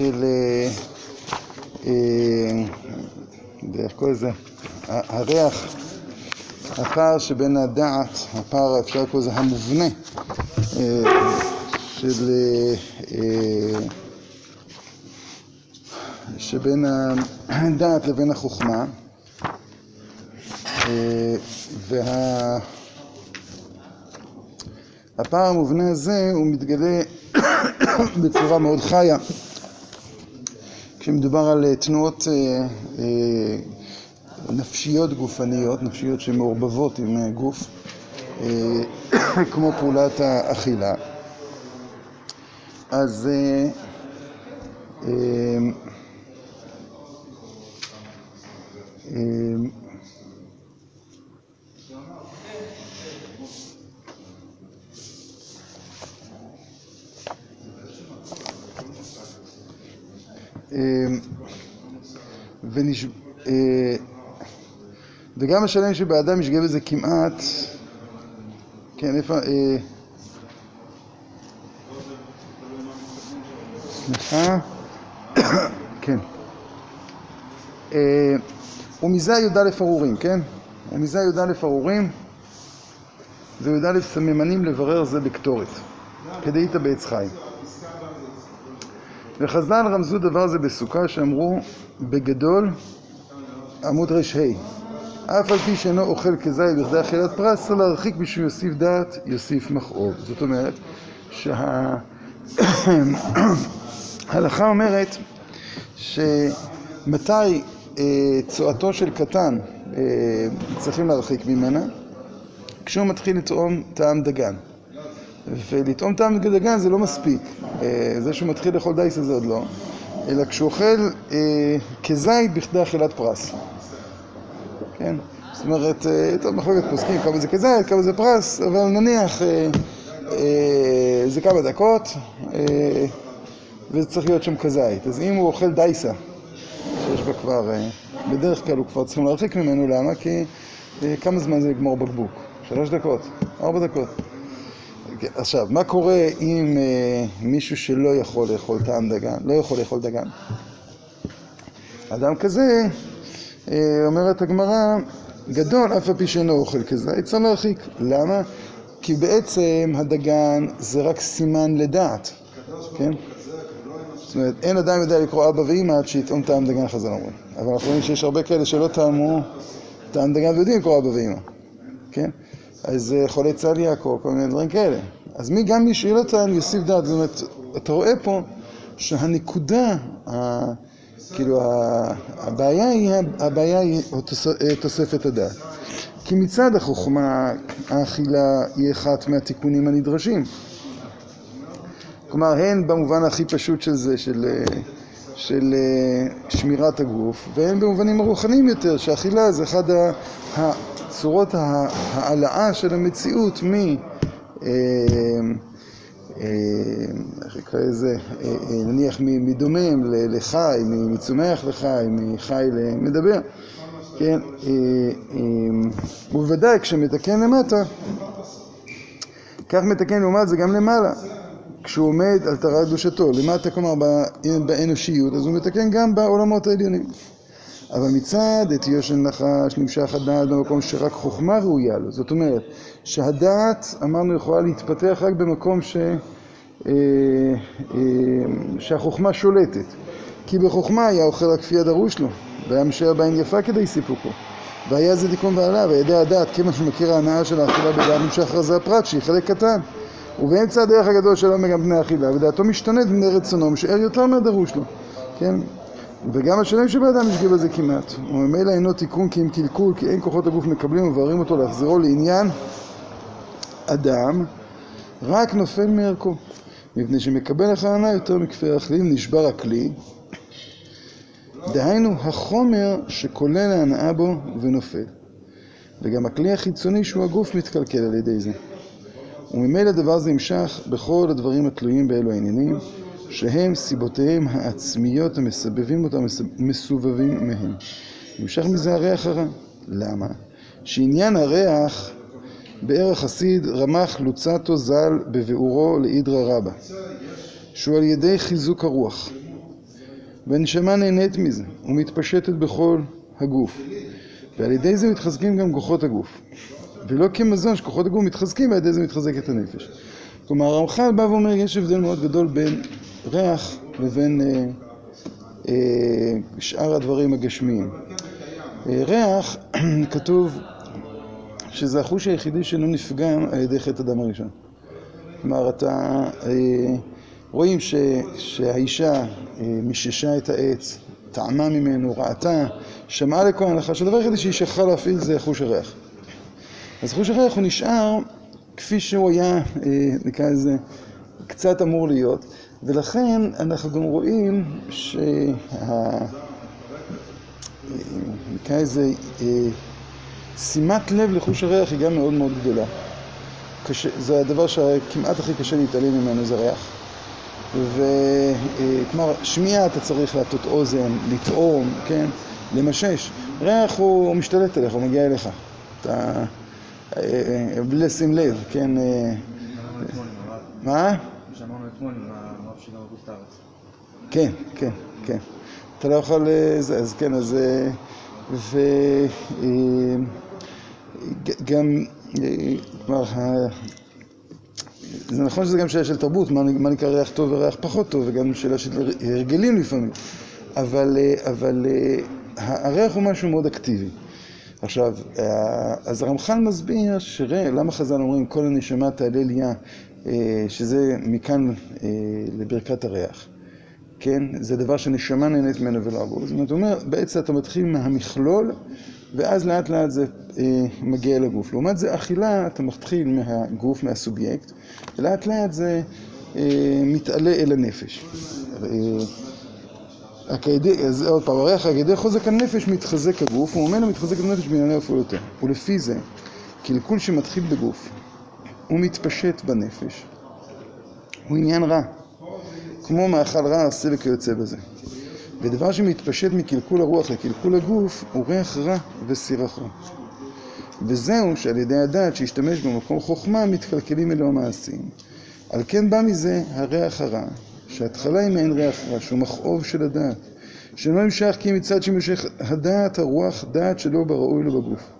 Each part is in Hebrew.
של, איך קוראים לזה? הריח, הפער שבין הדעת, הפער אפשר לקרוא לזה המובנה של שבין הדעת לבין החוכמה והפער המובנה הזה הוא מתגלה בצורה מאוד חיה כשמדובר על תנועות נפשיות גופניות, נפשיות שמעורבבות עם גוף כמו פעולת האכילה. אז וגם השלם שבאדם ישגה בזה כמעט כן, איפה סליחה כן ומזה י"א ארורים, כן? ומזה י"א ארורים וי"א סממנים לברר זה בקטורת כדאיתא בעץ חיים וחז"ל רמזו דבר זה בסוכה שאמרו בגדול עמוד ר"ה אף על פי שאינו אוכל כזית בכדי אכילת פרס צריך להרחיק בשביל יוסיף דעת יוסיף מכאוב. זאת אומרת שההלכה אומרת שמתי צואתו של קטן צריכים להרחיק ממנה כשהוא מתחיל לטעום טעם דגן. ולטעום טעם דגן זה לא מספיק זה שהוא מתחיל לאכול דייסה זה עוד לא אלא כשהוא אוכל כזית בכדי אכילת פרס כן? זאת אומרת, טוב, מחלוקת פוסקים כמה זה כזית, כמה זה פרס אבל נניח זה כמה דקות וזה צריך להיות שם כזית אז אם הוא אוכל דייסה שיש בה כבר, בדרך כלל הוא כבר צריכים להרחיק ממנו, למה? כי כמה זמן זה לגמור בקבוק? שלוש דקות? ארבע דקות? עכשיו, מה קורה עם מישהו שלא יכול לאכול טעם דגן? לא יכול לאכול דגן אדם כזה, אומרת הגמרא גדול אף על פי שאינו אוכל כזית צריך להרחיק, למה? כי בעצם הדגן זה רק סימן לדעת כן? זאת אומרת, אין אדם יודע לקרוא אבא ואמא עד שיטעום טעם דגן חז"ל אומרים אבל אנחנו רואים שיש הרבה כאלה שלא טעמו טעם דגן ויודעים לקרוא אבא ואמא כן? אז חולי צליאק או כל מיני דברים כאלה. אז מי גם מי טעם יוסיף דעת זאת אומרת, אתה רואה פה שהנקודה כאילו הבעיה היא הבעיה היא תוספת הדעת. כי מצד החוכמה האכילה היא אחת מהתיקונים הנדרשים. כלומר הן במובן הכי פשוט של זה של שמירת הגוף והן במובנים הרוחניים יותר שהאכילה זה אחד הצורות העלאה של המציאות מ איך יקרא לזה? נניח מדומם לחי, מצומח לחי, מחי למדבר כן? ובוודאי כשמתקן למטה כך מתקן לעומת זה גם למעלה. כשהוא עומד על טהרת קדושתו למטה כלומר באנושיות אז הוא מתקן גם בעולמות העליונים אבל מצד עטיו של נחש נמשך הדעת במקום שרק חוכמה ראויה לו. זאת אומרת שהדעת אמרנו יכולה להתפתח רק במקום ש... שהחוכמה שולטת. כי בחוכמה היה אוכל רק כפי הדרוש לו והיה משאר בהן יפה כדי סיפוקו. והיה זה תיקון ועלה וידע הדעת כיוון שמכיר ההנאה של האכילה בדעת נמשך רזי הפרט שהיא חלק קטן. ובאמצע הדרך הגדול שלו גם בני אכילה ודעתו משתנית בני רצונו משאר יותר מהדרוש לו. כן? וגם השלם שבאדם ישגה בזה כמעט. וממילא אינו תיקון כי אם קלקול כי אין כוחות הגוף מקבלים ומבררים אותו להחזירו לעניין אדם רק נופל מערכו. מפני שמקבל הכוונה יותר מכפי האכלים נשבר הכלי. דהיינו החומר שכולל ההנאה בו ונופל. וגם הכלי החיצוני שהוא הגוף מתקלקל על ידי זה. וממילא דבר זה נמשך בכל הדברים התלויים באלו העניינים שהם סיבותיהם העצמיות המסבבים אותם מסובבים מהם נמשך מזה הריח הרע למה? שעניין הריח בערך חסיד רמח לוצתו ז"ל בביאורו לאידרא רבא שהוא על ידי חיזוק הרוח והנשמה נהנית מזה ומתפשטת בכל הגוף. ועל ידי זה מתחזקים גם כוחות הגוף. ולא כמזון שכוחות הגוף מתחזקים ועל ידי זה מתחזקת הנפש. כלומר הרמח"ל בא ואומר יש הבדל מאוד גדול בין ריח לבין אה, אה, שאר הדברים הגשמיים. אה, ריח, כתוב שזה החוש היחידי שלא נפגע על ידי חטא הדם הראשון. כלומר, אתה... רואים ש, שהאישה מיששה את העץ, טעמה ממנו, ראתה, שמעה לכהן הנחש, הדבר היחידי שהיא שכחה להפעיל זה חוש הריח. אז חוש הריח הוא נשאר כפי שהוא היה, נקרא לזה, קצת אמור להיות, ולכן אנחנו גם רואים שה... נקרא לזה, שימת לב לחוש הריח היא גם מאוד מאוד גדולה. קשה, זה הדבר שכמעט הכי קשה להתעלם ממנו, זה ריח. וכלומר, שמיעה אתה צריך להטות אוזן, לטעום, כן? למשש. ריח הוא משתלט עליך, הוא מגיע אליך. אתה... בלי לשים לב, כן? מה? שאמרנו אתמול עם הרב של אוגוסט הארץ. כן, כן, כן. אתה לא יכול... אז כן, אז... וגם, כלומר, זה נכון שזה גם שאלה של תרבות, מה נקרא ריח טוב וריח פחות טוב, וגם שאלה של הרגלים לפעמים, אבל, אבל הריח הוא משהו מאוד אקטיבי. עכשיו, אז הרמח"ל מסביר שראה, למה חז"ל אומרים כל הנשמה תעלה ליה, שזה מכאן לברכת הריח. כן? זה דבר שנשמה נהנית ממנו ולא עבור. זאת אומרת, אומר, בעצם אתה מתחיל מהמכלול, ואז לאט לאט זה אה, מגיע לגוף. לעומת זה, אכילה, אתה מתחיל מהגוף, מהסובייקט, ולאט לאט זה אה, מתעלה אל הנפש. אה, אז עוד פעם, הריח על חוזק הנפש מתחזק הגוף, וממנו מתחזק הנפש בענייני הפעולותיה. ולפי זה, קלקול שמתחיל בגוף ומתפשט בנפש, הוא עניין רע. כמו מאכל רע עשה וכיוצא בזה. ודבר שמתפשט מקלקול הרוח לקלקול הגוף הוא ריח רע וסירחו. וזהו שעל ידי הדעת שהשתמש במקום חוכמה מתקלקלים אלו המעשים. על כן בא מזה הריח הרע, שההתחלה היא מעין ריח רע, שהוא מכאוב של הדעת, שאינו נמשך כי מצד שמשך הדעת הרוח דעת שלא בראוי לו בגוף.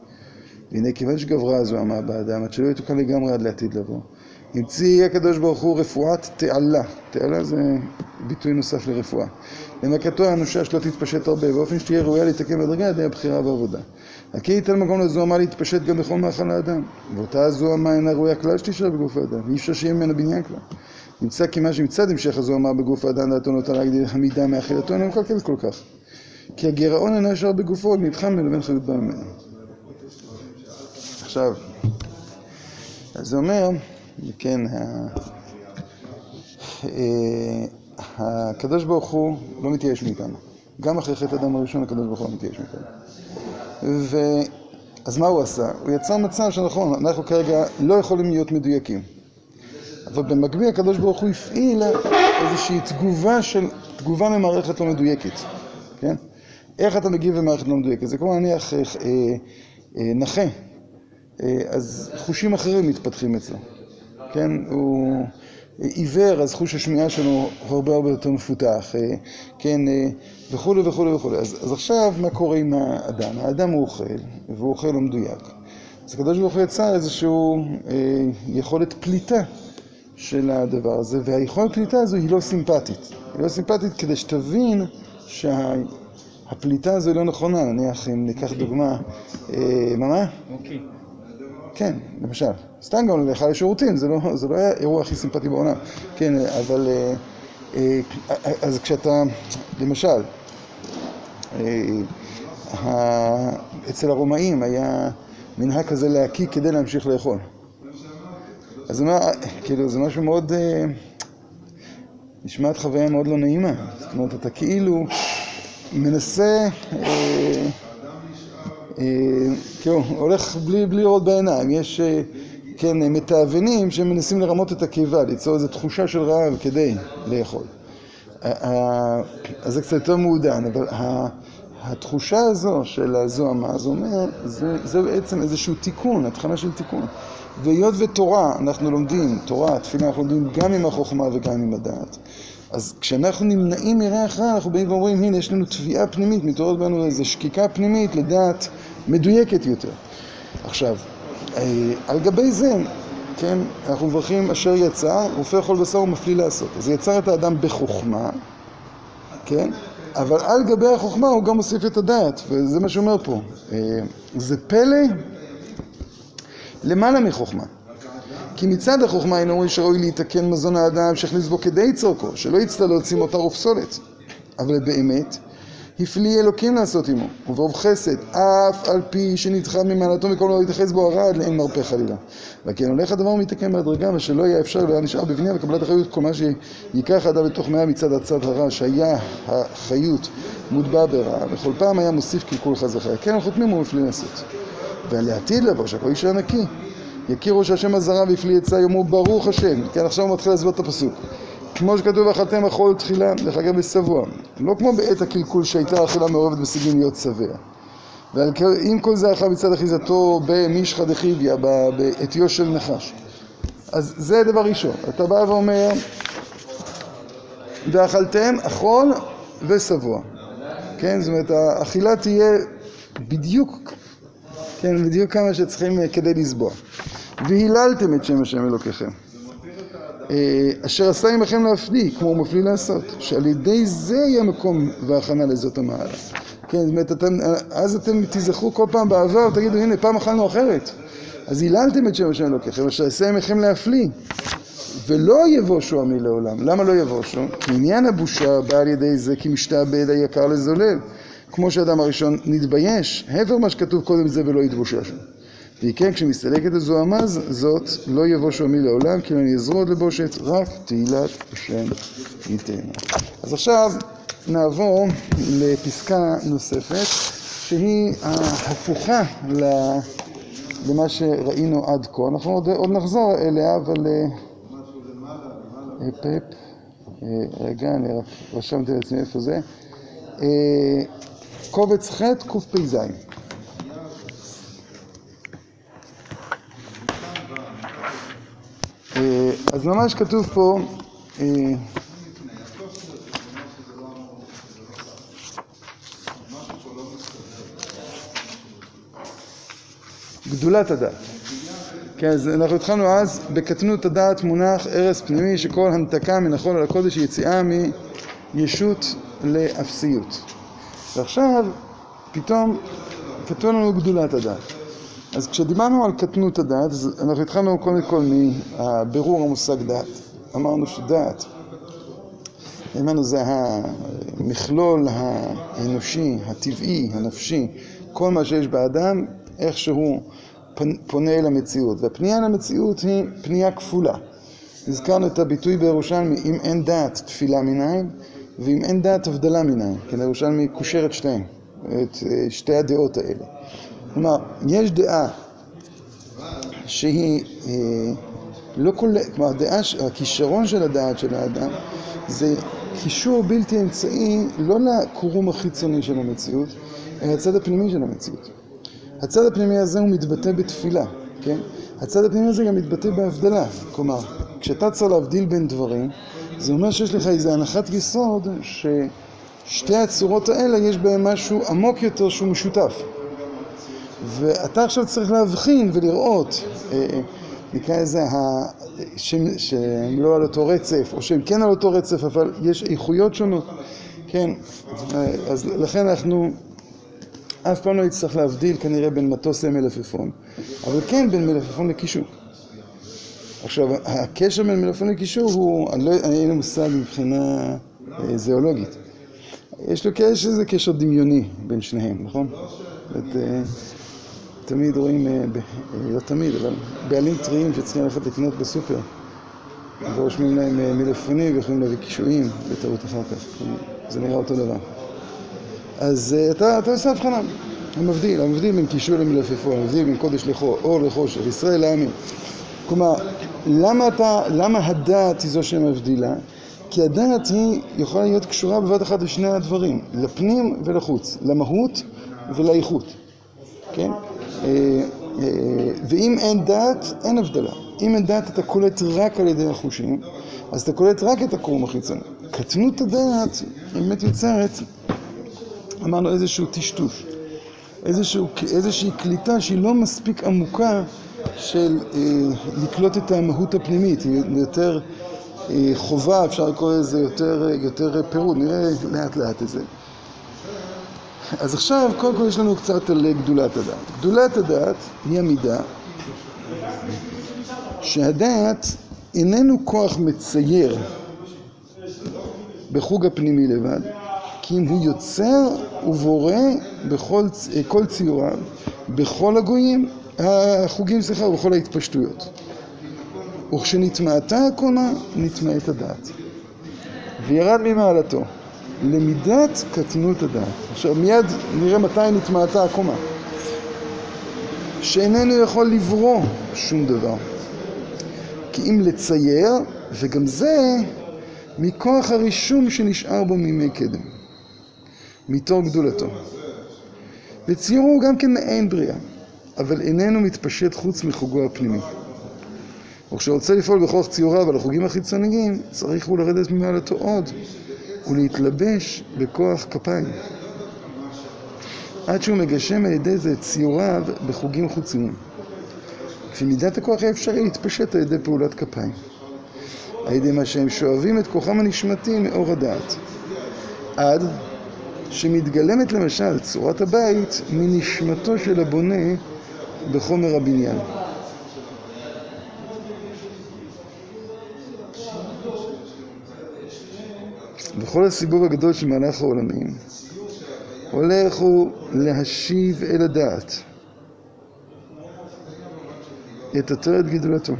והנה כיוון שגברה זו אמה באדם, עד שלא יתוקן לגמרי עד לעתיד לבוא, המציא הקדוש ברוך הוא רפואת תעלה, תעלה זה ביטוי נוסף לרפואה. למכתו האנושה שלא תתפשט הרבה, באופן שתהיה ראויה להתקן בדרגה על ידי הבחירה והעבודה. הכי ייתן מקום לזוהמה להתפשט גם בכל מאכל האדם, ואותה הזוהמה אינה ראויה כלל שתישאר בגוף האדם, ואי אפשר שיהיה ממנה בניין כלל. נמצא כי מה שמצד המשך הזוהמה בגוף האדם דעתו נוטה להגדיל המידה מאכילתו אינו מקלקל כל כך. כי הגירעון אינו ישר בגופו, רק נתחם ממנו ואין חיות בה ממנו. עכשיו, אז אומר כן, הקדוש ברוך הוא לא מתייאש מאיתנו. גם אחרי חטא הדם הראשון הקדוש ברוך הוא לא מתייאש מאיתנו. ו... אז מה הוא עשה? הוא יצר מצב שנכון, אנחנו כרגע לא יכולים להיות מדויקים. אבל במקביל הקדוש ברוך הוא הפעיל איזושהי תגובה של, תגובה ממערכת לא מדויקת, כן? איך אתה מגיב במערכת לא מדויקת? זה כמו נניח אה, אה, נכה, אה, אז חושים אחרים מתפתחים אצלו. כן, הוא עיוור, אז חוש השמיעה שלו הרבה הרבה יותר מפותח, כן, וכולי וכולי וכולי. אז, אז עכשיו, מה קורה עם האדם? האדם הוא אוכל, והוא אוכל לא מדויק. אז הקדוש ברוך הוא יצר איזושהי אה, יכולת פליטה של הדבר הזה, והיכולת פליטה הזו היא לא סימפטית. היא לא סימפטית כדי שתבין שהפליטה הזו היא לא נכונה. נניח, אם ניקח דוגמה, אה, מה מה? אוקיי. כן, למשל. סתם גם ללכה לשירותים, לא, זה לא היה האירוע הכי סימפטי בעולם. כן, אבל... אה, אה, אז כשאתה, למשל, אה, אצל הרומאים היה מנהג כזה להקיא כדי להמשיך לאכול. אז זה, כאילו, זה משהו מאוד... נשמעת חוויה מאוד לא נעימה. זאת אומרת, אתה כאילו מנסה... כאילו, הולך בלי לראות בעיניים, יש, כן, מתאבנים שמנסים לרמות את הקיבה, ליצור איזו תחושה של רעב כדי לאכול. אז זה קצת יותר מעודן, אבל התחושה הזו של הזוהמה, זה אומר, זה, בעצם איזשהו תיקון, התחלה של תיקון. והיות ותורה, אנחנו לומדים, תורה, תפילה, אנחנו לומדים גם עם החוכמה וגם עם הדעת. אז כשאנחנו נמנעים מריח רע, אנחנו באים ואומרים, הנה, יש לנו תביעה פנימית, מתעוררת בנו איזו שקיקה פנימית לדעת מדויקת יותר. עכשיו, אה, על גבי זה, כן, אנחנו מברכים אשר יצא, רופא כל בשר ומפליא לעשות. אז יצר את האדם בחוכמה, כן, אבל על גבי החוכמה הוא גם מוסיף את הדעת, וזה מה שאומר פה. אה, זה פלא למעלה מחוכמה. כי מצד החוכמה אינו אומרים שראוי להתקן מזון האדם שהכניס בו כדי צורכו, שלא יצטרך להוציא מותר ופסולת. אבל באמת, הפליא אלוקים לעשות עמו, וברוב חסד, אף על פי שנדחה ממעלתו מכל לא יתייחס בו הרעד לאין מרפא חלילה. וכן הולך הדבר ומתקן בהדרגה, ושלא יהיה אפשר, לא היה נשאר בבנייה וקבלת אחריות כל מה שיקח האדם בתוך מאה מצד הצד הרע, שהיה החיות מוטבע ברע, וכל פעם היה מוסיף קלקול וחלילה. כן, החותמים הוא מפליא לעשות. ולעתיד לבוא, שהכל יישאר נקי. יכירו שהשם עזרה והפליא עצה, יאמרו ברוך השם. כן, עכשיו הוא מתחיל להסביר את הפסוק. כמו שכתוב, ואכלתם אכול תחילה, דרך אגב בשבוע. לא כמו בעת הקלקול שהייתה אכילה מעורבת בסיגים להיות שבע. ועם כל זה אכל מצד אחיזתו במישחא דחיביא, בעטיו של נחש. אז זה דבר ראשון. אתה בא ואומר, ואכלתם אכול ושבוע. כן, זאת אומרת, האכילה תהיה בדיוק, כן, בדיוק כמה שצריכים כדי לסבוע. והיללתם את שם השם אלוקיכם. אשר עשה עמכם להפליא, כמו הוא מפליא לעשות, שעל ידי זה יהיה מקום והכנה לזאת המעלה. כן, זאת אומרת, אתם, אז אתם תיזכרו כל פעם בעבר, תגידו, הנה, פעם אכלנו אחרת. אז היללתם את שם השם אלוקיכם, אשר עשה עמכם להפליא. ולא יבושו עמי לעולם. למה לא יבושו? כי עניין הבושה בא על ידי זה כי משתעבד היקר לזולל. כמו שאדם הראשון נתבייש, העבר מה שכתוב קודם זה ולא יתבושש. והיא כן, כשמסתלקת הזוהמה זאת, לא יבושו עמי לעולם, כי אני אזרוד לבושת, רק תהילת השם ייתן. אז עכשיו נעבור לפסקה נוספת, שהיא ההפוכה למה שראינו עד כה. אנחנו עוד, עוד נחזור אליה, אבל... פפ, רגע, אני רשמתי לעצמי איפה זה. קובץ ח' קפ"ז. אז ממש כתוב פה גדולת הדעת. כן, אז אנחנו התחלנו אז בקטנות הדעת מונח ערש פנימי שכל המתקה מן החול על הקודש היא יציאה מישות לאפסיות. ועכשיו פתאום כתוב לנו גדולת הדעת. אז כשדיברנו על קטנות הדעת, אנחנו התחלנו קודם כל מהבירור המושג דעת. אמרנו שדעת, אמרנו זה המכלול האנושי, הטבעי, הנפשי, כל מה שיש באדם, איך שהוא פונה אל המציאות. והפנייה אל המציאות היא פנייה כפולה. הזכרנו את הביטוי בירושלמי, אם אין דעת תפילה מנין, ואם אין דעת הבדלה מנין. כן, ירושלמי קושר את שתיהם, את שתי הדעות האלה. כלומר, יש דעה שהיא לא כוללת, כלומר, הדעה, הכישרון של הדעת של האדם זה קישור בלתי אמצעי לא לקורום החיצוני של המציאות, אלא הצד הפנימי של המציאות. הצד הפנימי הזה הוא מתבטא בתפילה, כן? הצד הפנימי הזה גם מתבטא בהבדלה. כלומר, כשאתה צריך להבדיל בין דברים, זה אומר שיש לך איזו הנחת יסוד ששתי הצורות האלה יש בהן משהו עמוק יותר שהוא משותף. ואתה עכשיו צריך להבחין ולראות, נקרא לזה, שהם לא על אותו רצף, או שהם כן על אותו רצף, אבל יש איכויות שונות, כן? אז לכן אנחנו אף פעם לא יצטרך להבדיל כנראה בין מטוס למלפפון, אבל כן בין מלפפון לקישור. עכשיו, הקשר בין מלפפון לקישור הוא, אני לא, אין לי מושג מבחינה זואולוגית. יש לו קשר, איזה קשר דמיוני בין שניהם, נכון? את, תמיד רואים, לא תמיד, אבל בעלים טריים שצריכים ללכת לקנות בסופר ורושמים להם מלפפונים ויכולים להביא קישואים בטעות אחר כך, זה נראה אותו דבר. אז אתה, אתה עושה הבחנה, המבדיל, המבדיל בין קישור למלפפון, המבדיל בין קודש לחור, אור לחושך, ישראל לעמים. כלומר, למה אתה, למה הדעת היא זו שמבדילה? כי הדעת היא יכולה להיות קשורה בבת אחת לשני הדברים, לפנים ולחוץ, למהות ולאיכות, כן? ואם אין דעת, אין הבדלה. אם אין דעת אתה קולט רק על ידי החושים, אז אתה קולט רק את הקרום החיצוני. קטנות הדעת באמת יוצרת, אמרנו איזשהו טשטוש, איזשהו, איזושהי קליטה שהיא לא מספיק עמוקה של אה, לקלוט את המהות הפנימית, היא יותר אה, חובה, אפשר לקרוא לזה יותר, יותר פירוד, נראה לאט לאט את זה. אז עכשיו, קודם כל יש לנו קצת על גדולת הדעת. גדולת הדעת היא המידה שהדעת איננו כוח מצייר בחוג הפנימי לבד, כי אם הוא יוצר ובורא בכל כל ציוריו, בכל הגויים, החוגים, סליחה, ובכל ההתפשטויות. וכשנטמעתה הקומה, נטמעת הדעת. וירד ממעלתו למידת קטנות הדעת. עכשיו מיד נראה מתי נטמעתה הקומה. שאיננו יכול לברוא שום דבר. כי אם לצייר, וגם זה מכוח הרישום שנשאר בו מימי קדם, מתור גדולתו. וציור הוא גם כן מעין בריאה, אבל איננו מתפשט חוץ מחוגו הפנימי. וכשרוצה לפעול בכוח ציוריו על החוגים החיצוניים, צריך הוא לרדת ממעלתו עוד, ולהתלבש בכוח כפיים. עד שהוא מגשם על ידי זה את ציוריו בחוגים חוציים. כפי מידת הכוח האפשרי להתפשט על ידי פעולת כפיים. על ידי מה שהם שואבים את כוחם הנשמתי מאור הדעת. עד שמתגלמת למשל צורת הבית מנשמתו של הבונה בחומר הבניין. וכל הסיבוב הגדול של מהלך העולמים הולך הוא להשיב אל הדעת את עטרת גדולתו.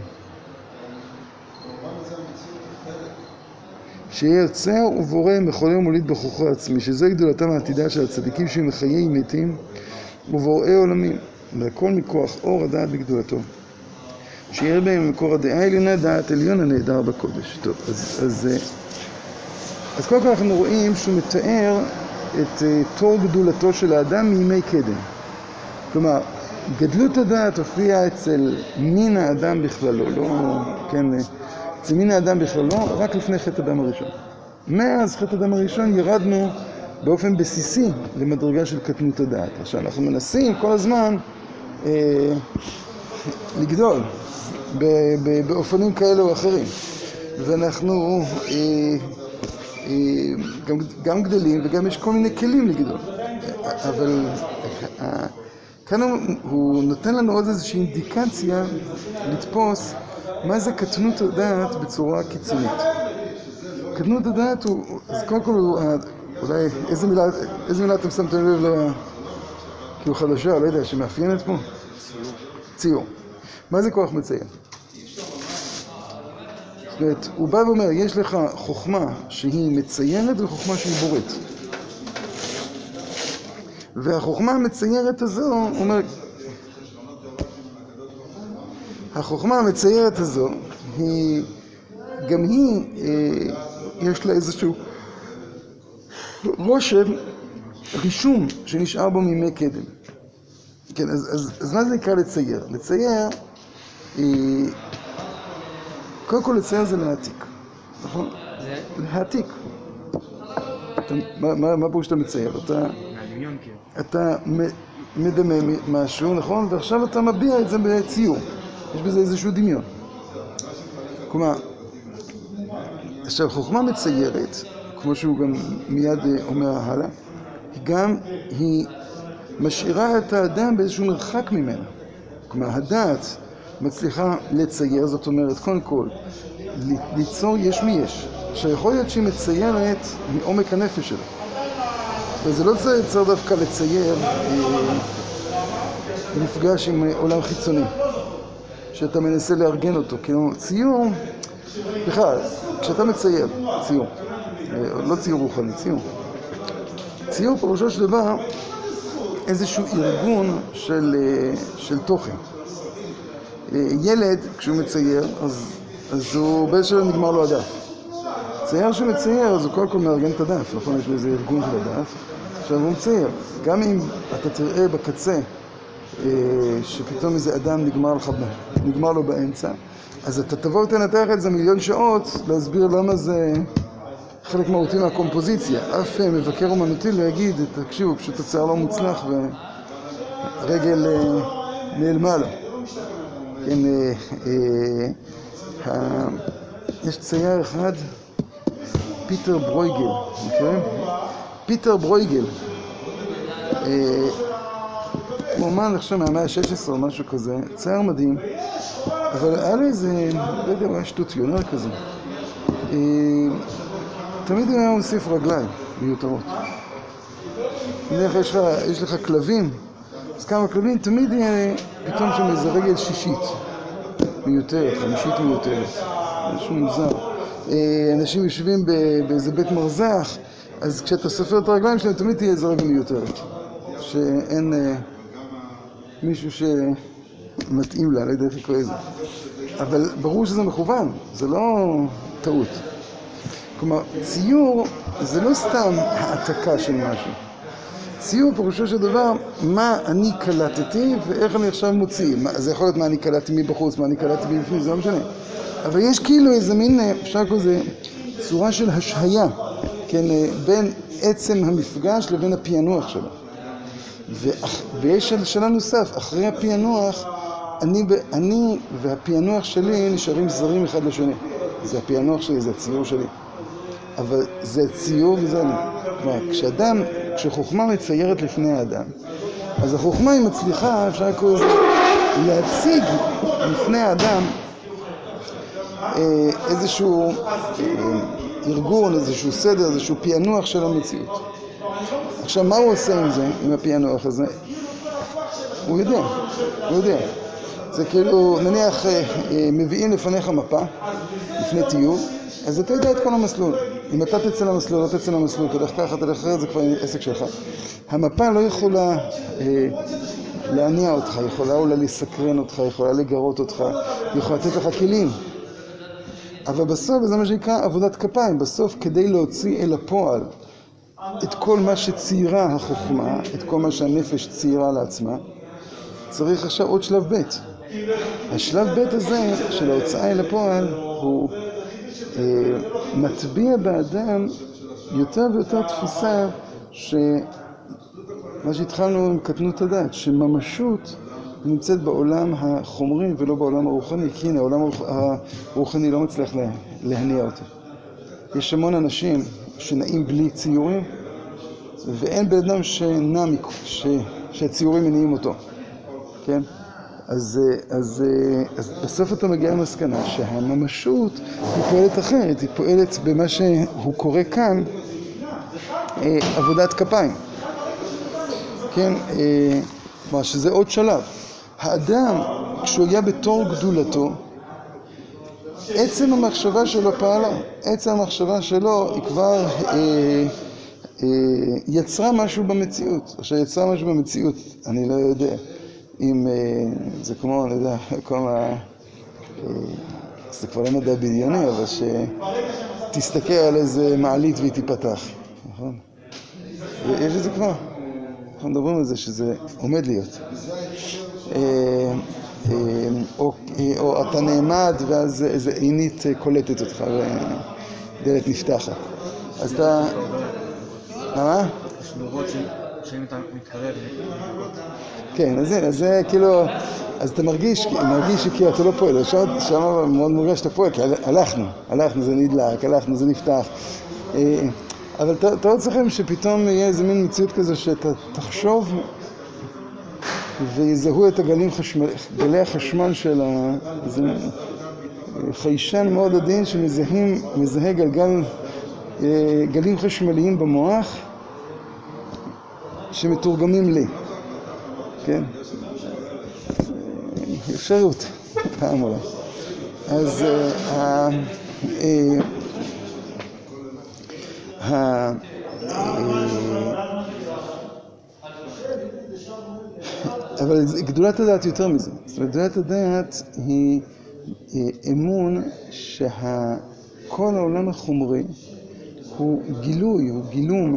יוצר ובורא מחולל ומוליד בכוחו העצמי, שזה גדולתם העתידה של הצדיקים שהם מחיי מתים ובוראי עולמים, והכל מכוח אור הדעת בגדולתו. שיהיה בהם מקור הדעה העליונה, דעת עליון הנהדר בקודש. טוב, אז, אז, אז קודם כל אנחנו רואים שהוא מתאר את תור גדולתו של האדם מימי קדם. כלומר, גדלות הדעת הופיעה אצל מין האדם בכללו, לא, כן, אצל מין האדם בכללו, רק לפני חטא הדם הראשון. מאז חטא הדם הראשון ירדנו באופן בסיסי למדרגה של קטנות הדעת. עכשיו, אנחנו מנסים כל הזמן אה, לגדול באופנים כאלה או אחרים. ואנחנו אה, אה, גם, גם גדלים וגם יש כל מיני כלים לגדול. אבל אה, כאן הוא, נותן לנו עוד איזושהי אינדיקציה לתפוס מה זה קטנות הדעת בצורה קיצונית. קטנות הדעת הוא, אז קודם כל הוא, אולי, איזה מילה, איזה מילה אתם שמתם לב ל... כאילו חדשה, לא יודע, שמאפיינת פה? ציור. מה זה כוח מציין? זאת הוא בא ואומר, יש לך חוכמה שהיא מציירת וחוכמה שהיא בוראת. והחוכמה המציירת הזו, הוא אומר, החוכמה המציירת הזו, היא, גם היא, אה, יש לה איזשהו רושם, רישום שנשאר בו מימי קדם. כן, אז, אז, אז מה זה נקרא לצייר? לצייר, אה, קודם כל לצייר זה להעתיק, נכון? זה? להעתיק. מה, פירוש שאתה מצייר? אתה, מהדמיון כאילו. אתה מדמה משהו, נכון? ועכשיו אתה מביע את זה בציור. יש בזה איזשהו דמיון. כלומר, עכשיו חוכמה מציירת, כמו שהוא גם מיד אה, אומר הלאה, היא גם היא משאירה את האדם באיזשהו מרחק ממנה. כלומר, הדעת מצליחה לצייר, זאת אומרת, קודם כל, ליצור יש מי יש. עכשיו, יכול להיות שהיא מציירת מעומק הנפש שלה. וזה לא צריך דווקא לצייר אה, מפגש עם אה, עולם חיצוני, שאתה מנסה לארגן אותו. כאילו, ציור, בכלל, כשאתה מצייר, ציור, אה, לא ציור רוחני, ציור. ציור פירושו של דבר איזשהו ארגון של, של תוכן. ילד, כשהוא מצייר, אז, הוא באיזשהו נגמר לו הדף. צייר שמצייר, אז הוא קודם כל מארגן את הדף, נכון? יש לו איזה ארגון של הדף. עכשיו הוא מצייר, גם אם אתה תראה בקצה אה, שפתאום איזה אדם נגמר, לך, נגמר לו באמצע, אז אתה תבוא ותנתח את זה מיליון שעות להסביר למה זה חלק מהותי מהקומפוזיציה. אף אה, מבקר אומנותי לא יגיד, תקשיבו, פשוט הצייר לא מוצלח ורגל אה, נעלמה לו. כן. יש צייר אחד, פיטר ברויגל, מכירים? פיטר ברויגל. אה, הוא אני חושב, מהמאה ה-16 או משהו כזה, צייר מדהים, אבל היה לו איזה, לא יודע, הוא היה שטוטיונר כזה. תמיד הוא היה מוסיף רגליים מיותרות. נניח יש לך כלבים, אז כמה כלבים, תמיד יהיה פתאום שם איזה רגל שישית מיותרת, חמישית מיותרת, משהו מוזר. אה, אנשים יושבים באיזה בית מרזח, אז כשאתה סופר את הרגליים שלהם תמיד תהיה איזה רגל מיותרת. שאין אה, מישהו שמתאים לה, לא יודע איך לקרוא לזה. אבל ברור שזה מכוון, זה לא טעות. כלומר, ציור זה לא סתם העתקה של משהו. ציור פירושו של דבר, מה אני קלטתי ואיך אני עכשיו מוציא. זה יכול להיות מה אני קלטתי מבחוץ, מה אני קלטתי מבפנים, זה לא משנה. אבל יש כאילו איזה מין, אפשר לקרוא לזה, צורה של השהיה, כן, בין עצם המפגש לבין הפענוח שלו. ויש שאלה נוסף, אחרי הפענוח, אני, אני והפענוח שלי נשארים זרים אחד לשני. זה הפענוח שלי, זה הציור שלי. אבל זה ציור וזה אני. כלומר, כשאדם, כשחוכמה מציירת לפני האדם, אז החוכמה היא מצליחה, אפשר לקרוא לזה, להציג לפני האדם אה, איזשהו אה, ארגון, איזשהו סדר, איזשהו פענוח של המציאות. עכשיו, מה הוא עושה עם זה, עם הפענוח הזה? הוא יודע, הוא יודע. זה כאילו, נניח מביאים לפניך מפה, לפני טיוב, אז אתה יודע את כל המסלול. אם אתה תצא למסלול, לא תצא למסלול, תלך ככה, תלך אחרת, זה כבר עסק שלך. המפה לא יכולה אה, להניע אותך, יכולה אולי לסקרן אותך, יכולה לגרות אותך, יכולה לתת לך כלים. אבל בסוף, זה מה שנקרא עבודת כפיים, בסוף כדי להוציא אל הפועל את כל מה שציירה החוכמה, את כל מה שהנפש ציירה לעצמה, צריך עכשיו עוד שלב ב'. השלב ב' הזה של ההוצאה אל הפועל הוא אה, מטביע באדם יותר ויותר תפיסה שמה שהתחלנו עם קטנות הדעת, שממשות נמצאת בעולם החומרי ולא בעולם הרוחני, כי הנה העולם הרוחני לא מצליח להניע אותו. יש המון אנשים שנעים בלי ציורים ואין בן אדם שנע, ש... שהציורים מניעים אותו, כן? אז, אז, אז בסוף אתה מגיע למסקנה שהממשות היא פועלת אחרת, היא פועלת במה שהוא קורא כאן עבודת כפיים, כן? כלומר שזה עוד שלב. האדם, כשהוא היה בתור גדולתו, עצם המחשבה שלו פעלה, עצם המחשבה שלו היא כבר אה, אה, יצרה משהו במציאות. עכשיו יצרה משהו במציאות, אני לא יודע אם אה, זה כמו, אני יודע, כל ה... אה, זה כבר לא מדע בדיוני, אבל שתסתכל על איזה מעלית והיא תיפתח, נכון? יש את זה כבר. אנחנו מדברים על זה שזה עומד להיות. אה, או אתה נעמד ואז איזה עינית קולטת אותך ודלת נפתחת. אז אתה... מה? כן, אז הנה, זה כאילו... אז אתה מרגיש, מרגיש שכאילו אתה לא פועל, שם מאוד מורגש שאתה פועל, כי הלכנו, הלכנו, זה נדלק, הלכנו, זה נפתח. אבל תארו לעצמכם שפתאום יהיה איזה מין מציאות כזו שאתה תחשוב ויזהו את הגלים חשמל, גלי החשמל של ה... חיישן מאוד עדין שמזהה גלגל, גלים חשמליים במוח שמתורגמים לי, כן? אפשרות, פעם אולי. אז אבל גדולת הדעת יותר מזה. זאת אומרת, גדולת הדעת היא אמון שכל העולם החומרי הוא גילוי, הוא גילום,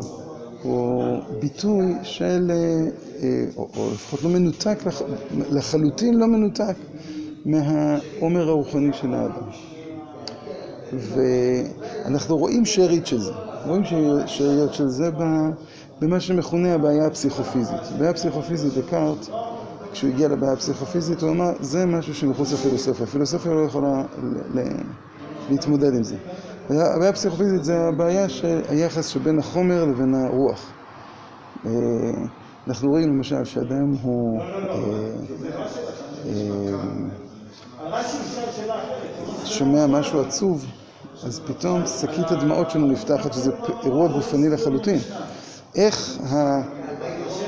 הוא ביטוי של, או לפחות לא מנותק, לחלוטין לא מנותק מהעומר הרוחני של האדם. אנחנו רואים שארית של זה, רואים שאריות של זה במה שמכונה הבעיה הפסיכופיזית. הבעיה הפסיכופיזית, דקארט, כשהוא הגיע לבעיה הפסיכופיזית, הוא אמר, זה משהו שמחוץ לפילוסופיה, הפילוסופיה לא יכולה להתמודד עם זה. הבעיה הפסיכופיזית זה הבעיה של היחס שבין החומר לבין הרוח. אנחנו רואים למשל שאדם הוא שומע משהו עצוב, אז פתאום שקית הדמעות שלנו נפתחת, שזה אירוע גופני לחלוטין. איך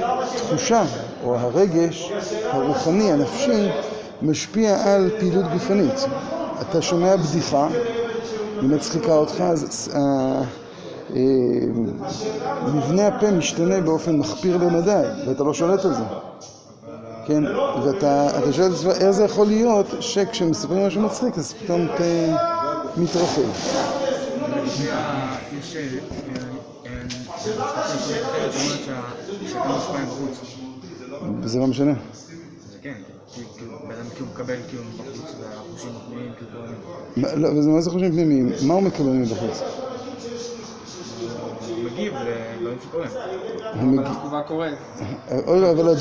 התחושה או הרגש הרוחני, הנפשי, משפיע על פעילות גופנית. אתה שומע בדיחה, היא מצחיקה אותך, אז מבנה הפה משתנה באופן מחפיר למדי, ואתה לא שולט על זה. כן, ואתה שואל את עצמך, איך זה יכול להיות שכשמספרים משהו מצחיק, אז פתאום פה מתרחב. זה לא משנה. אדם כאילו מקבל כאילו מבחוץ, והחושים הפנימיים כאילו. לא, מה זה חושים פנימיים? מה הוא מקבל מבחוץ? הוא מגיב לדברים שקורים. אבל התגובה קורית. אבל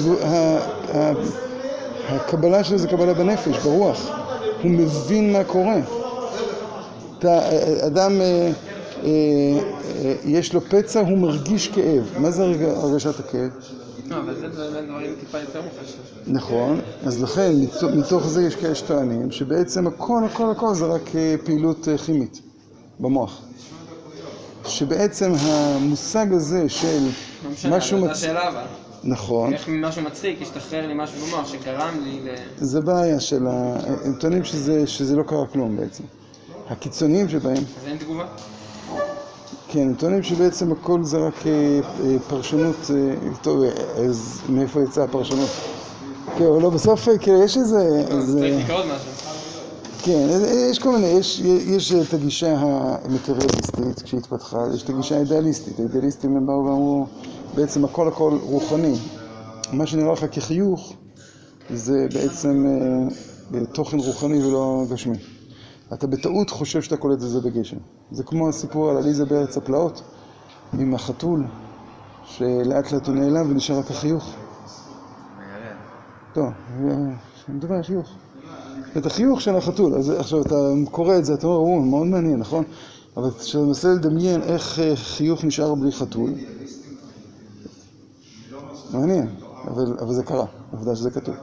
הקבלה שלו זה קבלה בנפש, ברוח. הוא מבין מה קורה. אדם, יש לו פצע, הוא מרגיש כאב. מה זה הרגשת הכאב? לא, יותר מוחשים. נכון, אז לכן מתוך זה יש כאלה שטוענים שבעצם הכל הכל הכל זה רק פעילות כימית במוח. שבעצם המושג הזה של משהו מצחיק... נכון. איך ממשהו מצחיק השתחרר לי משהו במוח שגרם לי ל... זה בעיה של ה... הם טוענים שזה לא קרה כלום בעצם. הקיצוניים שבהם... אז אין תגובה? כן, הם טוענים שבעצם הכל זה רק פרשנות, טוב, אז מאיפה יצאה הפרשנות? כן, אבל לא, בסוף, כאילו, יש איזה... צריך לקרוא משהו. כן, יש כל מיני, יש את הגישה המטריאליסטית כשהתפתחה, יש את הגישה האידאליסטית. האידאליסטים הם באו ואמרו, בעצם הכל הכל רוחני. מה שנראה לך כחיוך זה בעצם תוכן רוחני ולא גשמי. אתה בטעות חושב שאתה קולט את זה בגשם. זה כמו הסיפור על עליזה בארץ הפלאות עם החתול, שלאט לאט הוא נעלם ונשאר רק החיוך. טוב, אני מדבר על חיוך. את החיוך של החתול, אז עכשיו אתה קורא את זה, אתה אומר, הוא מאוד מעניין, נכון? אבל כשאתה מנסה לדמיין איך חיוך נשאר בלי חתול, מעניין, אבל זה קרה, עובדה שזה כתוב.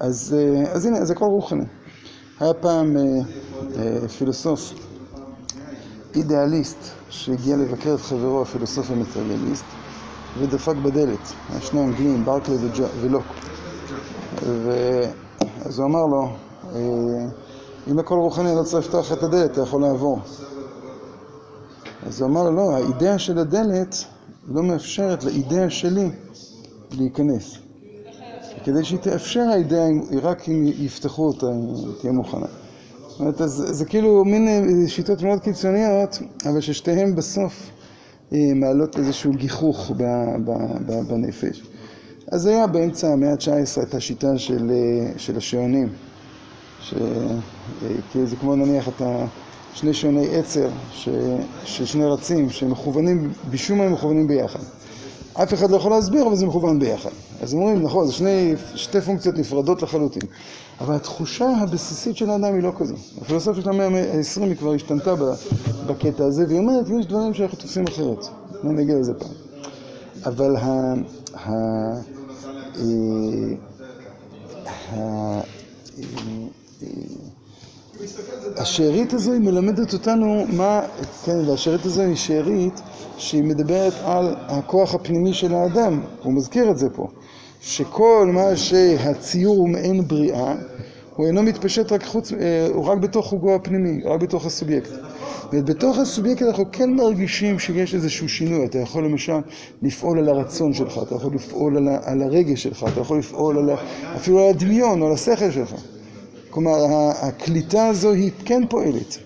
אז הנה, זה הכל רוחני. היה פעם פילוסוף אידיאליסט שהגיע לבקר את חברו הפילוסוף המטריאליסט ודפק בדלת, שני אנגלים, ברקלי ולוק. אז הוא אמר לו, אם הכל רוחני לא צריך לפתוח את הדלת, אתה יכול לעבור. אז הוא אמר לו, לא, האידאה של הדלת לא מאפשרת לאידאה שלי להיכנס. כדי שהיא תאפשר האידאה, רק אם יפתחו אותה, היא תהיה מוכנה. זאת אומרת, זה כאילו מין שיטות מאוד קיצוניות, אבל ששתיהן בסוף מעלות איזשהו גיחוך בנפש. אז היה באמצע המאה ה-19 את השיטה של השעונים, שזה כמו נניח את שני שעוני עצר, ששני רצים, שמכוונים, בשום מה הם מכוונים ביחד. אף אחד לא יכול להסביר, אבל זה מכוון ביחד. אז אומרים, נכון, זה שתי פונקציות נפרדות לחלוטין. אבל התחושה הבסיסית של האדם היא לא כזו. הפילוסופיה של המאה ה-20 היא כבר השתנתה בקטע הזה, והיא אומרת, יש דברים שאנחנו תופסים אחרת. אני אגיע לזה פעם. אבל השארית הזו היא מלמדת אותנו מה, כן, והשארית הזו היא שארית שהיא מדברת על הכוח הפנימי של האדם, הוא מזכיר את זה פה, שכל מה שהציור הוא מעין בריאה, הוא אינו מתפשט רק חוץ, הוא רק בתוך חוגו הפנימי, רק בתוך הסובייקט. ובתוך הסובייקט אנחנו כן מרגישים שיש איזשהו שינוי, אתה יכול למשל לפעול על הרצון שלך, אתה יכול לפעול על הרגש שלך, אתה יכול לפעול על, אפילו על הדמיון על השכל שלך. כלומר, הקליטה הזו היא כן פועלת,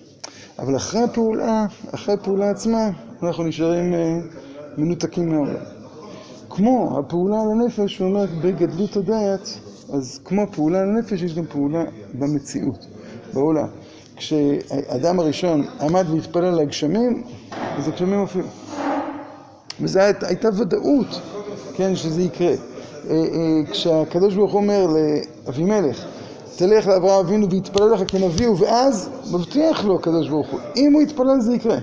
אבל אחרי הפעולה, אחרי הפעולה עצמה, אנחנו נשארים מנותקים מהעולם. כמו הפעולה על הנפש, הוא אומר, בגדלות הדעת, אז כמו הפעולה על הנפש, יש גם פעולה במציאות, בעולם. כשהאדם הראשון עמד והתפלל על הגשמים, אז הגשמים הופיעו. וזו היית- הייתה ודאות, כן, שזה יקרה. אה, אה, כשהקדוש ברוך הוא אומר לאבימלך, תלך לאברהם אבינו ויתפלל לך כנביא, ואז מבטיח לו הקדוש ברוך הוא, אם הוא יתפלל זה יקרה.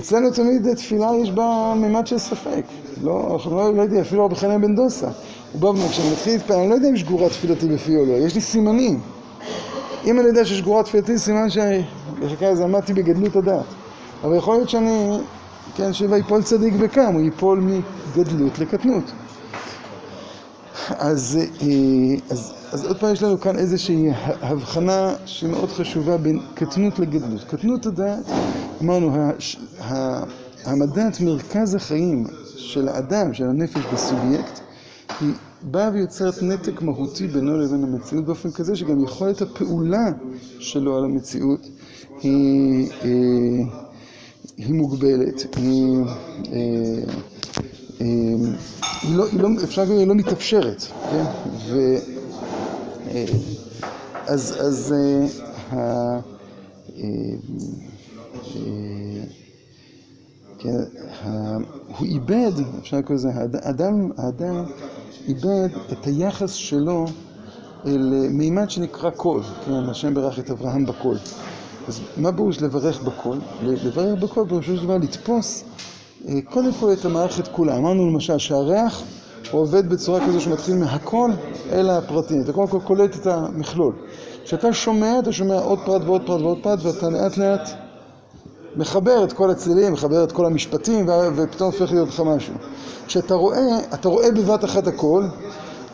אצלנו תמיד תפילה יש בה מימד של ספק. לא, לא, לא יודע, אפילו רבי חנין בן דוסה. הוא בא ואומר, כשאני מתחיל להתפלל, אני לא יודע אם שגורה תפילתי בפי או לא, יש לי סימנים. אם אני יודע ששגורה תפילתי, סימן שבחלקה הזה עמדתי בגדלות הדעת. אבל יכול להיות שאני, כן, שיפול צדיק וקם, הוא ייפול מגדלות לקטנות. אז, אה, אז, עוד פעם יש לנו כאן איזושהי הבחנה שהיא מאוד חשובה בין קטנות לגדלות. קטנות הדעת, אמרנו, העמדת מרכז החיים של האדם, של הנפש בסובייקט, היא באה ויוצרת נתק מהותי בינו לבין המציאות באופן כזה שגם יכולת הפעולה שלו על המציאות היא, אה, היא מוגבלת, היא, אה, אה, היא לא, היא לא, אפשר להגיד, היא לא מתאפשרת, כן? ו... אה, אז, אז אה, ה... אה, כן, הוא איבד, אפשר לקרוא לזה, האד- האדם, האדם איבד את היחס שלו אל מימד שנקרא קול, כן, השם ברך את אברהם בקול. אז מה פירוש לברך בקול? לברך בקול פירושו של דבר לתפוס קודם כל את המערכת כולה. אמרנו למשל שהריח עובד בצורה כזו שמתחיל מהקול אל הפרטים. אתה קודם כל קולט את המכלול. כשאתה שומע, אתה שומע עוד פרט ועוד פרט ועוד פרט, ואתה לאט לאט מחבר את כל הצלילים, מחבר את כל המשפטים, ופתאום הופך להיות לך משהו. כשאתה רואה, אתה רואה בבת אחת הכל,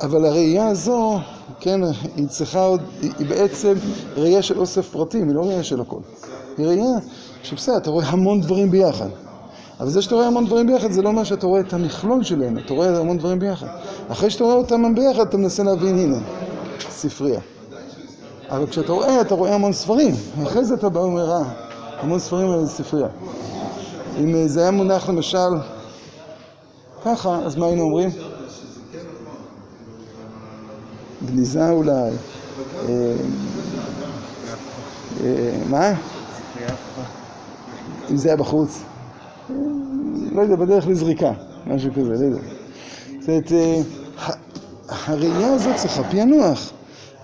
אבל הראייה הזו, כן, היא צריכה עוד, היא, היא בעצם ראייה של אוסף פרטים, היא לא ראייה של הכל. היא ראייה שבסדר, אתה רואה המון דברים ביחד. אבל זה שאתה רואה המון דברים ביחד, זה לא אומר שאתה רואה את המכלול שלהם, אתה רואה המון דברים ביחד. אחרי שאתה רואה אותם ביחד, אתה מנסה להבין, הנה, ספרייה. אבל כשאתה רואה, אתה רואה המון ספרים. אחרי זה אתה בא ואומר, אה, המון ספרים על ספרייה. אם אה, זה היה מונח למשל ככה, אז מה היינו אומרים? גניזה אולי. אה, אה, מה? אם זה היה בחוץ. לא יודע, בדרך לזריקה, משהו כזה, לא יודע. זאת אומרת, אה, הראייה הזאת צריכה פענוח.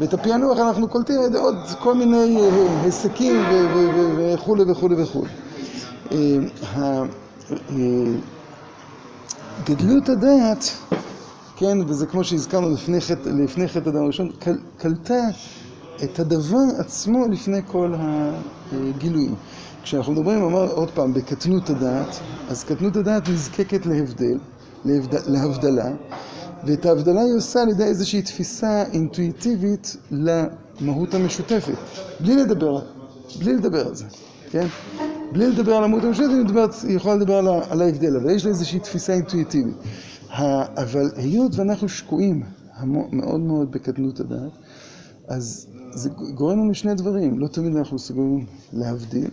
ואת הפענוח אנחנו קולטים על ידי עוד כל מיני אה, היסקים וכולי וכולי וכולי. אה, גדלות הדעת, כן, וזה כמו שהזכרנו לפני חטא, לפני אדם הראשון, קל, קלטה את הדבר עצמו לפני כל הגילויים. כשאנחנו מדברים, אמר עוד פעם, בקטנות הדעת, אז קטנות הדעת נזקקת להבדל, להבד, להבדלה, ואת ההבדלה היא עושה על ידי איזושהי תפיסה אינטואיטיבית למהות המשותפת, בלי לדבר, בלי לדבר על זה, כן? בלי לדבר על המהות המשותפת, היא, מדברת, היא יכולה לדבר על, על ההבדל, אבל יש לה איזושהי תפיסה אינטואיטיבית. אבל היות ואנחנו שקועים מאוד מאוד בקטנות הדעת, אז זה גורם לנו שני דברים, לא תמיד אנחנו מסוגלים להבדיל,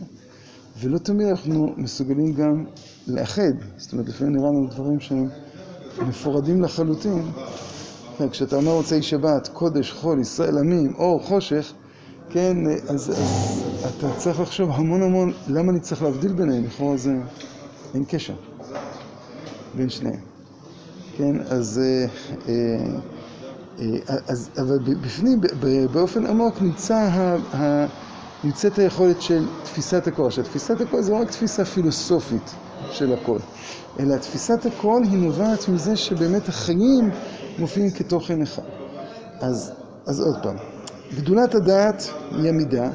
ולא תמיד אנחנו מסוגלים גם לאחד. זאת אומרת, לפעמים נראה לנו דברים שהם מפורדים לחלוטין. כן, כשאתה אומר מוצאי שבת, קודש, חול, ישראל עמים, אור, חושך, כן, אז, אז אתה צריך לחשוב המון המון למה אני צריך להבדיל ביניהם, לכאורה זה אין קשר בין שניהם. כן, אז, אה, אה, אה, אז אבל בפנים, באופן עמוק נמצא ה, ה, נמצאת היכולת של תפיסת הכל. עכשיו, תפיסת הכל זה לא רק תפיסה פילוסופית של הכל, אלא תפיסת הכל היא נובעת מזה שבאמת החיים מופיעים כתוכן אחד. אז, אז עוד פעם, גדולת הדעת היא המידה,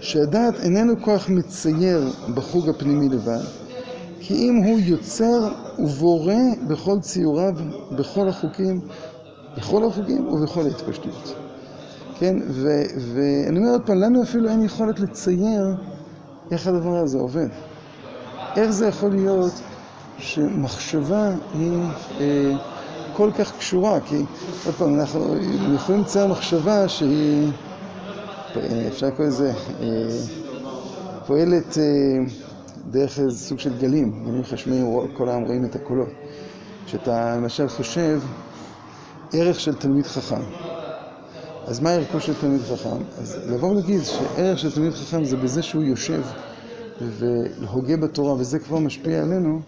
שהדעת איננו כוח מצייר בחוג הפנימי לבד, כי אם הוא יוצר ובורא בכל ציוריו, בכל החוקים, בכל החוקים ובכל ההתפשטות. כן, ואני אומר עוד פעם, לנו אפילו אין יכולת לצייר איך הדבר הזה עובד. איך זה יכול להיות שמחשבה היא אה, כל כך קשורה? כי עוד פעם, אנחנו יכולים לצייר מחשבה שהיא, אה, אפשר לקרוא לזה, אה, פועלת אה, דרך איזה סוג של גלים, גלים חשמליים, כל העם רואים את הקולות. כשאתה למשל חושב ערך של תלמיד חכם, אז מה ערכו של תלמיד חכם? אז לבוא ולהגיד שערך של תלמיד חכם זה בזה שהוא יושב והוגה בתורה, וזה כבר משפיע עלינו,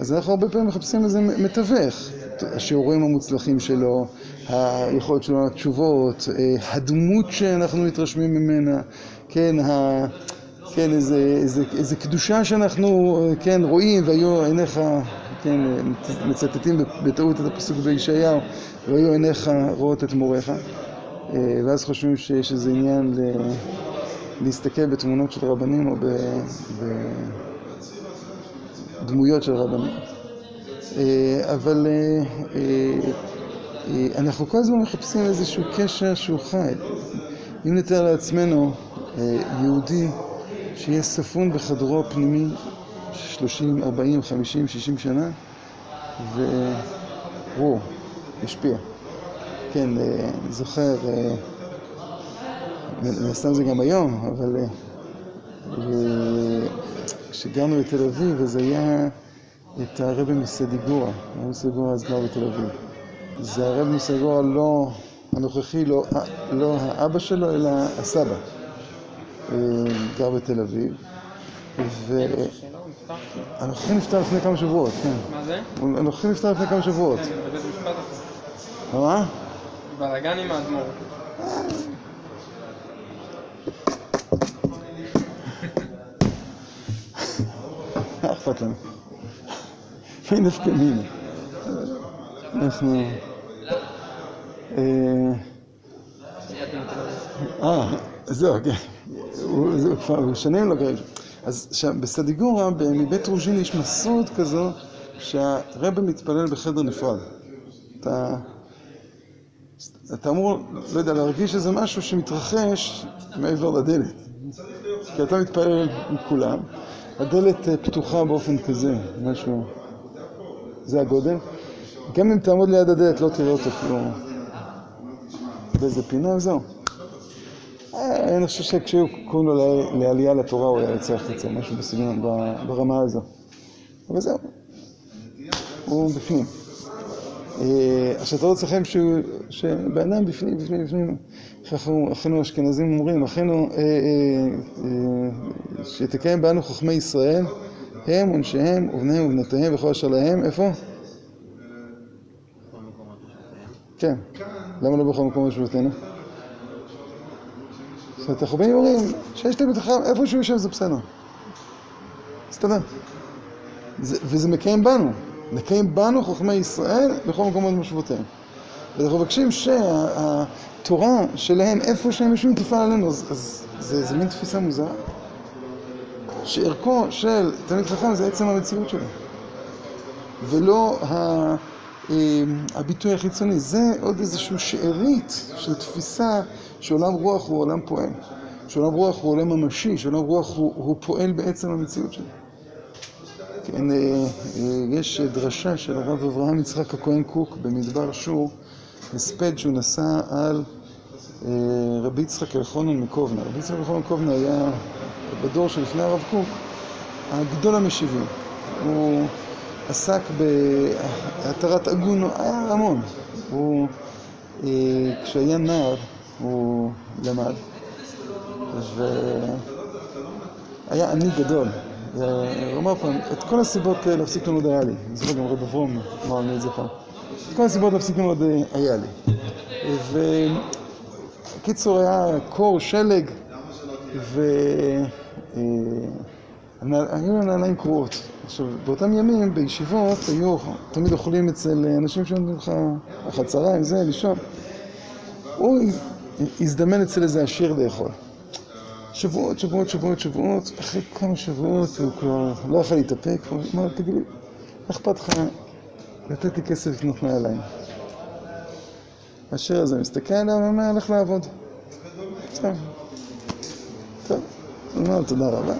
אז אנחנו הרבה פעמים מחפשים איזה מתווך. השיעורים המוצלחים שלו, היכולת שלו לתשובות, אה, הדמות שאנחנו מתרשמים ממנה, כן, ה... כן, איזה, איזה, איזה קדושה שאנחנו, אה, כן, רואים, והיו עיניך, כן, מצטטים בטעות את הפסוק בישעיהו, והיו עיניך רואות את מוריך, ואז חושבים שיש איזה עניין ל... להסתכל בתמונות של רבנים או בדמויות של רבנים. אה, אבל אנחנו כל הזמן מחפשים איזשהו קשר שהוא חי. אם נתאר לעצמנו יהודי שיהיה ספון בחדרו הפנימי 30, 40, 50, 60 שנה והוא השפיע. כן, אני זוכר, מן זה גם היום, אבל כשגרנו בתל אביב, אז היה את הרבי מסדיגורה, הרבי מסדיגורה אז גר בתל אביב. זה הרבי מסדיגורה לא הנוכחי, לא, לא האבא שלו, אלא הסבא. גר בתל אביב, והנוכחי נפטר לפני כמה שבועות, כן. מה זה? הנוכחי נפטר לפני כמה שבועות. כן. מה? בלאגן עם האדמו"ר. מה אכפת לנו? מי נפקא? אנחנו... אה, זהו, כן. הוא כבר שנים לא גר. אז בסדיגורה, מבית רוז'ין יש מסורת כזו שהרבא מתפלל בחדר נפרד. אתה... אתה אמור, לא יודע, להרגיש איזה משהו שמתרחש מעבר לדלת. כי אתה מתפלל עם כולם, הדלת פתוחה באופן כזה, משהו... זה הגודל. גם אם תעמוד ליד הדלת לא תראה אותו כאילו באיזה פינה, זהו. אני חושב שכשהיו קוראים לו לעלייה לתורה הוא היה יוצא החוצה, משהו בסגנון, ברמה הזו. אבל זהו, הוא בפנים. עכשיו תראו אצלכם אדם בפנים, בפנים, בפנים, איך אחינו האשכנזים אומרים, אחינו שתקיים בנו חכמי ישראל, הם ונשיהם ובניהם ובנותיהם וכל אשר להם, איפה? כן, למה לא בכל מקום יושבותינו? זאת אומרת, אנחנו באים ואומרים שיש תלמיד חכם, איפה שהוא יושב זה בסדר. מסתדר. וזה מקיים בנו. מקיים בנו חכמי ישראל בכל מקומות מושבותיהם. ואנחנו מבקשים שהתורה שלהם, איפה שהם יושבים, תפעל עלינו. אז זה מין תפיסה מוזרה. שערכו של תלמיד חכם זה עצם המציאות שלו. ולא הביטוי החיצוני. זה עוד איזושהי שארית של תפיסה שעולם רוח הוא עולם פועל. שעולם רוח הוא עולם ממשי, שעולם רוח הוא, הוא פועל בעצם המציאות שלו. כן, יש דרשה של הרב אברהם יצחק הכהן קוק במדבר שור, הספד שהוא נשא על רבי יצחק אלחונן מקובנה. רבי יצחק אלחונן מקובנה היה בדור שלפני הרב קוק הגדול המשיבים. הוא עסק בהתרת עגון, היה המון. הוא, כשהיה נער, הוא למד, והיה עני גדול. הוא אמר פעם, את כל הסיבות להפסיק ללמוד היה לי. אני זוכר גם רב אברום אמר לי את זה פעם. את כל הסיבות להפסיק ללמוד היה לי. וקיצור היה קור, שלג, והיו נעליים קרועות. עכשיו, באותם ימים, בישיבות, היו תמיד אוכלים אצל אנשים שנותנים לך אחת צהריים, זה, לישון. הוא הזדמן אצל איזה עשיר לאכול. שבועות, שבועות, שבועות, שבועות, אחרי כמה שבועות הוא כבר לא יכול להתאפק, הוא אמר, תגיד לי, איך אכפת לך לתת לי כסף לקנות נעליים? העשיר הזה מסתכל עליו ואומר, הלך לעבוד. טוב, אומר, תודה רבה.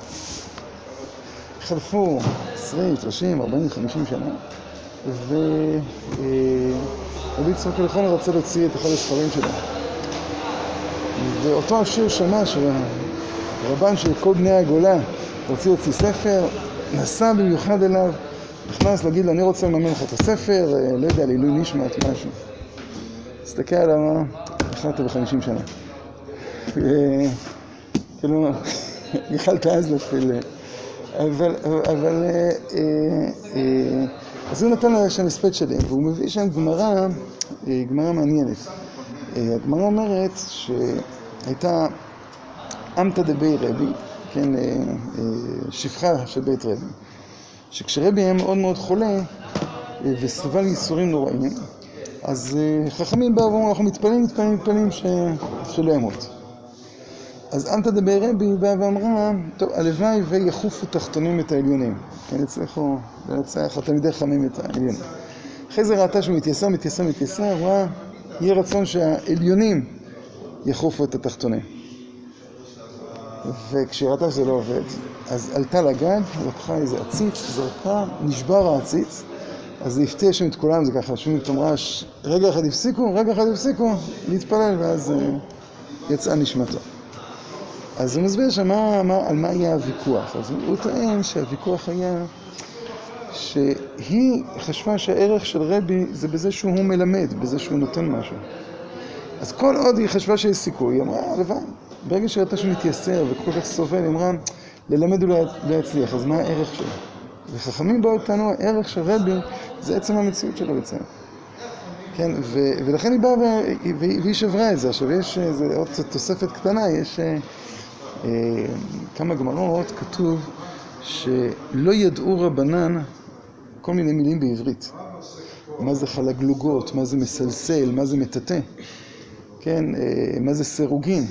חלפו עשרים, שלושים, ארבעים, חמישים שנה, ורבי יצחק אלחונן רצה להוציא את אחד הספרים שלו. ואותו עשיר שמע שהרבן של כל בני הגולה רוצה להוציא ספר, נסע במיוחד אליו, נכנס להגיד לו, אני רוצה לממן לך את הספר, לא יודע, לעילוי נשמת, משהו. הסתכל עליו, איחרת בחמישים שנה. אה, כאילו, יכלת אז להתחיל... אבל, אבל, אה, אה, אז הוא נתן לה שם הספד שלם, והוא מביא שם גמרא, גמרא מעניינת. הגמרא אומרת שהייתה עמתא דבי רבי, כן, שפחה של בית רבי, שכשרבי היה מאוד מאוד חולה וסבל ייסורים נוראים, אז חכמים באו ואמרו, אנחנו מתפללים, מתפללים, מתפללים שיתחילו למות. אז עמתא דבי רבי באה ואמרה, טוב, הלוואי ויחופו תחתונים את העליונים. כן, הצליחו לנצח התלמידי חכמים את העליונים. אחרי זה ראתה שהוא מתייסר, מתייסר, מתייסר, רואה, יהיה רצון שהעליונים יחופו את התחתונים. וכשהיא ראתה שזה לא עובד, אז עלתה לגג, לקחה איזה עציץ, זרקה, נשבר העציץ, אז זה הפתיע שם את כולם, זה ככה, שומעים את המרש, רגע אחד הפסיקו, רגע אחד הפסיקו להתפלל, ואז יצאה נשמתו. אז הוא מסביר שם על מה היה הוויכוח. אז הוא טוען שהוויכוח היה שהיא חשבה שהערך של רבי זה בזה שהוא מלמד, בזה שהוא נותן משהו. אז כל עוד היא חשבה שיש סיכוי, היא אמרה, הלוואי. ברגע שראתה שהוא מתייסר וכל כך סובל, אמרה, ללמד הוא לא יצליח, אז מה הערך שלו? וחכמים באו טענו, הערך של רבי זה עצם המציאות שלו בעצם. כן, ו- ולכן היא באה והיא שברה את זה. עכשיו יש איזה עוד תוספת קטנה, יש אה, כמה גמרות כתוב שלא ידעו רבנן כל מיני מילים בעברית. מה זה חלגלוגות, מה זה מסלסל, מה זה מטאטא, כן, אה, מה זה סירוגין.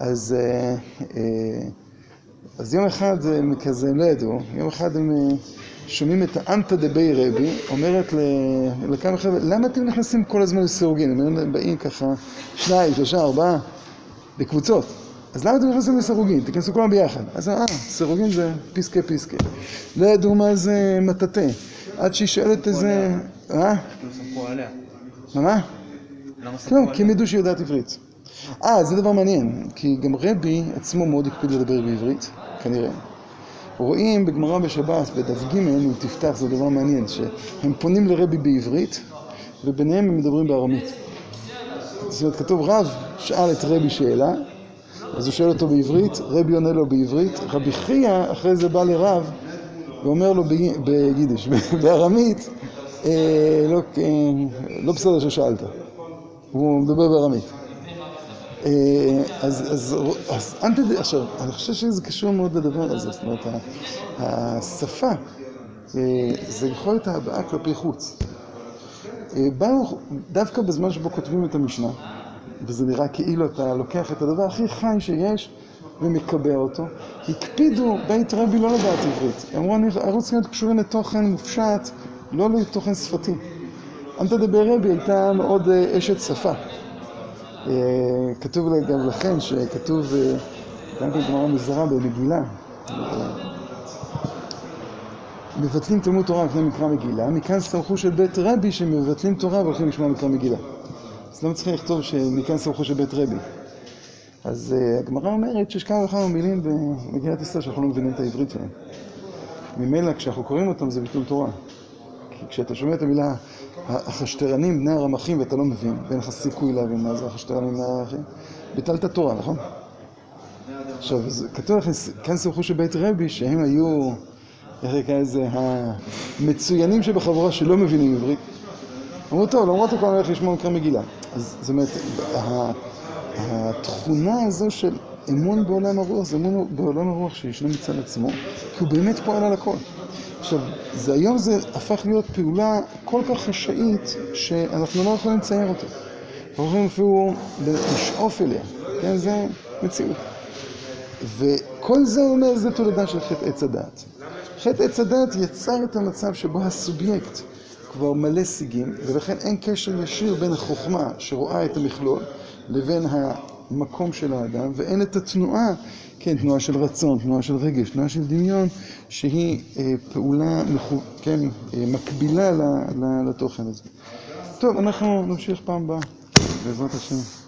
אז, אה, אז יום אחד הם כזה לא ידעו, יום אחד הם שומעים את האנטה דבי רבי, אומרת לכמה חבר'ה, למה אתם נכנסים כל הזמן לסירוגין? הם באים ככה, שניים, שלושה, ארבעה, בקבוצות. אז למה אתם נכנסים לסירוגין? תיכנסו כולם ביחד. אז אה, סירוגין זה פיסקה פיסקה. לא ידעו מה זה מטאטא. עד שהיא שואלת איזה... אה? מה מה? לא, כי הם ידעו שהיא יודעת עברית. אה, זה דבר מעניין, כי גם רבי עצמו מאוד הקפיד לדבר בעברית, כנראה. רואים בגמרא בשבת, בדף ג', אם תפתח, זה דבר מעניין, שהם פונים לרבי בעברית, וביניהם הם מדברים בארמית. זאת אומרת, כתוב רב שאל את רבי שאלה, אז הוא שואל אותו בעברית, רבי עונה לו בעברית, רבי חייא אחרי זה בא לרב ואומר לו ביידיש, בארמית, אה, לא, אה, לא בסדר ששאלת, הוא מדבר בארמית. אה, אז, אז אנטי, עכשיו, אני חושב שזה קשור מאוד לדבר הזה, זאת אומרת, השפה זה יכולת ההבעה כלפי חוץ. באו, דווקא בזמן שבו כותבים את המשנה, וזה נראה כאילו אתה לוקח את הדבר הכי חי שיש ומקבע אותו. הקפידו בית רבי לא לדעת עברית. אמרו, אנחנו צריכים להיות קשורים לתוכן מופשט, לא לתוכן שפתי. אנטה דבר רבי הייתה מאוד אה, אשת שפה. אה, כתוב גם לכן שכתוב, אה, גם בגמרא מזרה במגילה, מבטלים תלמוד תורה לפני מקרא מגילה, מכאן סמכו של בית רבי שמבטלים תורה והולכים לשמוע מקרא מגילה. אז למה צריכים לכתוב שמכאן סמכו של בית רבי? אז uh, הגמרא אומרת שיש כמה וכמה מילים במגילת ישראל שאנחנו לא מבינים את העברית שלהם. ממילא כשאנחנו קוראים אותם זה ביטול תורה. כי כשאתה שומע את המילה החשטרנים בני הרמחים ואתה לא מבין, ואין לך סיכוי להבין מה זה החשטרנים בני הרמחים, ביטלת תורה, נכון? עכשיו, כתוב לכם, כאן סמכו של בית רבי שהם היו, איך נקרא לזה, המצוינים שבחבורה שלא מבינים עברית. אמרו, טוב, למרות הכל אני הולך לשמוע מקרא מגילה. אז זאת אומרת, התכונה הזו של אמון בעולם הרוח, זה אמון בעולם הרוח שישנו מצד עצמו, כי הוא באמת פועל על הכל. עכשיו, זה, היום זה הפך להיות פעולה כל כך חשאית, שאנחנו לא יכולים לצייר אותה. אנחנו יכולים אפילו לשאוף אליה, כן? זה מציאות. וכל זה אומר, זה תולדה של חטא עץ הדעת. חטא עץ הדעת יצר את המצב שבו הסובייקט כבר מלא סיגים, ולכן אין קשר ישיר בין החוכמה שרואה את המכלול לבין המקום של האדם, ואין את התנועה, כן, תנועה של רצון, תנועה של רגש, תנועה של דמיון, שהיא אה, פעולה, כן, אה, מקבילה לתוכן הזה. טוב, אנחנו נמשיך פעם הבאה, בעזרת השם.